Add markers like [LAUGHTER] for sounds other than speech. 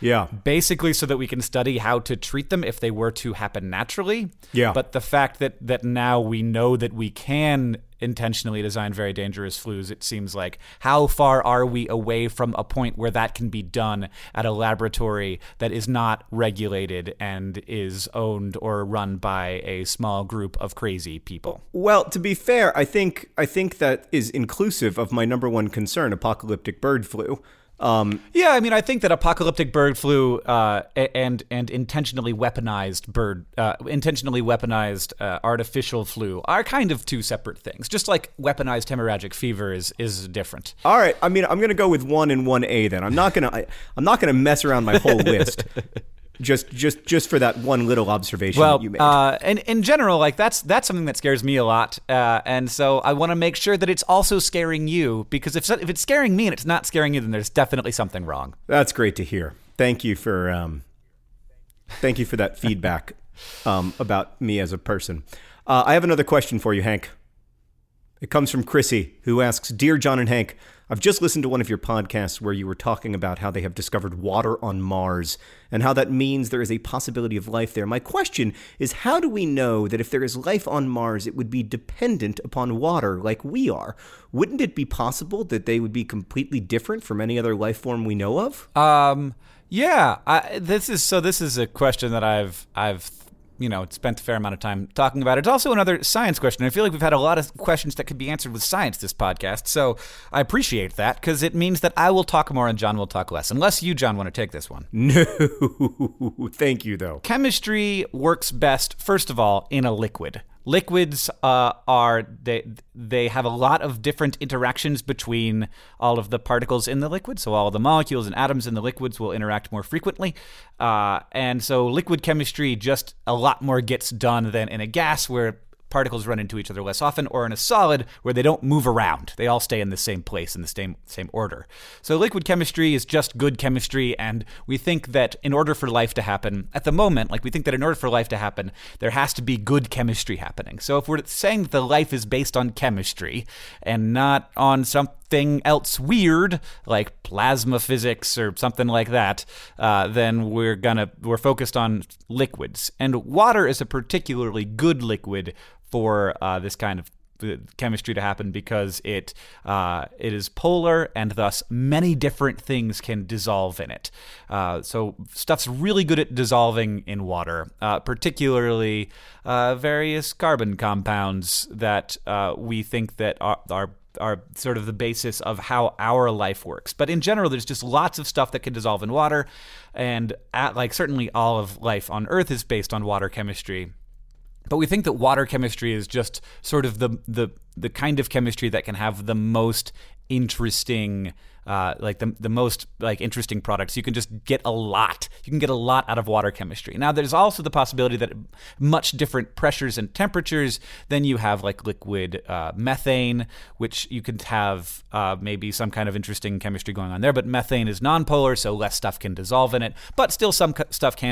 Yeah. Basically, so that we can study how to treat them if they were to happen naturally. Yeah. But the fact that that now we know that we can intentionally design very dangerous flus, it seems like how far are we away from a point where that can be done at a laboratory that is not regulated and is owned or run by a small group of crazy people? Well, to be fair, I think I think that is inclusive of my number one concern, apocalyptic bird flu. Um, Yeah, I mean, I think that apocalyptic bird flu uh, and and intentionally weaponized bird, uh, intentionally weaponized uh, artificial flu are kind of two separate things. Just like weaponized hemorrhagic fever is is different. all right, I mean, I'm gonna go with one and one A. Then I'm not gonna I'm not gonna mess around my whole list. [LAUGHS] Just just just for that one little observation Well, that you made. uh, and in general, like that's that's something that scares me a lot, uh, and so I want to make sure that it's also scaring you because if if it's scaring me and it's not scaring you, then there's definitely something wrong. That's great to hear. Thank you for um, thank you for that [LAUGHS] feedback um, about me as a person. Uh, I have another question for you, Hank. It comes from Chrissy, who asks Dear John and Hank, I've just listened to one of your podcasts where you were talking about how they have discovered water on Mars and how that means there is a possibility of life there. My question is how do we know that if there is life on Mars, it would be dependent upon water like we are? Wouldn't it be possible that they would be completely different from any other life form we know of? Um, yeah, I, this is so. This is a question that I've I've you know spent a fair amount of time talking about. It. It's also another science question. I feel like we've had a lot of questions that could be answered with science this podcast, so I appreciate that because it means that I will talk more and John will talk less. Unless you, John, want to take this one. [LAUGHS] No, thank you though. Chemistry works best, first of all, in a liquid. Liquids uh, are they they have a lot of different interactions between all of the particles in the liquid. So all the molecules and atoms in the liquids will interact more frequently, uh, and so liquid chemistry just a lot more gets done than in a gas where particles run into each other less often, or in a solid where they don't move around. They all stay in the same place in the same same order. So liquid chemistry is just good chemistry, and we think that in order for life to happen, at the moment, like we think that in order for life to happen, there has to be good chemistry happening. So if we're saying that the life is based on chemistry and not on something else weird like plasma physics or something like that, uh, then we're gonna we're focused on liquids, and water is a particularly good liquid for uh, this kind of uh, chemistry to happen because it uh, it is polar and thus many different things can dissolve in it. Uh, so stuff's really good at dissolving in water, uh, particularly uh, various carbon compounds that uh, we think that are, are are sort of the basis of how our life works. But in general, there's just lots of stuff that can dissolve in water, and at, like certainly all of life on Earth is based on water chemistry. But we think that water chemistry is just sort of the the the kind of chemistry that can have the most interesting uh, like the, the most like interesting products. You can just get a lot. You can get a lot out of water chemistry. Now there's also the possibility that much different pressures and temperatures. Then you have like liquid uh, methane which you could have uh, maybe some kind of interesting chemistry going on there. But methane is nonpolar so less stuff can dissolve in it. But still some stuff can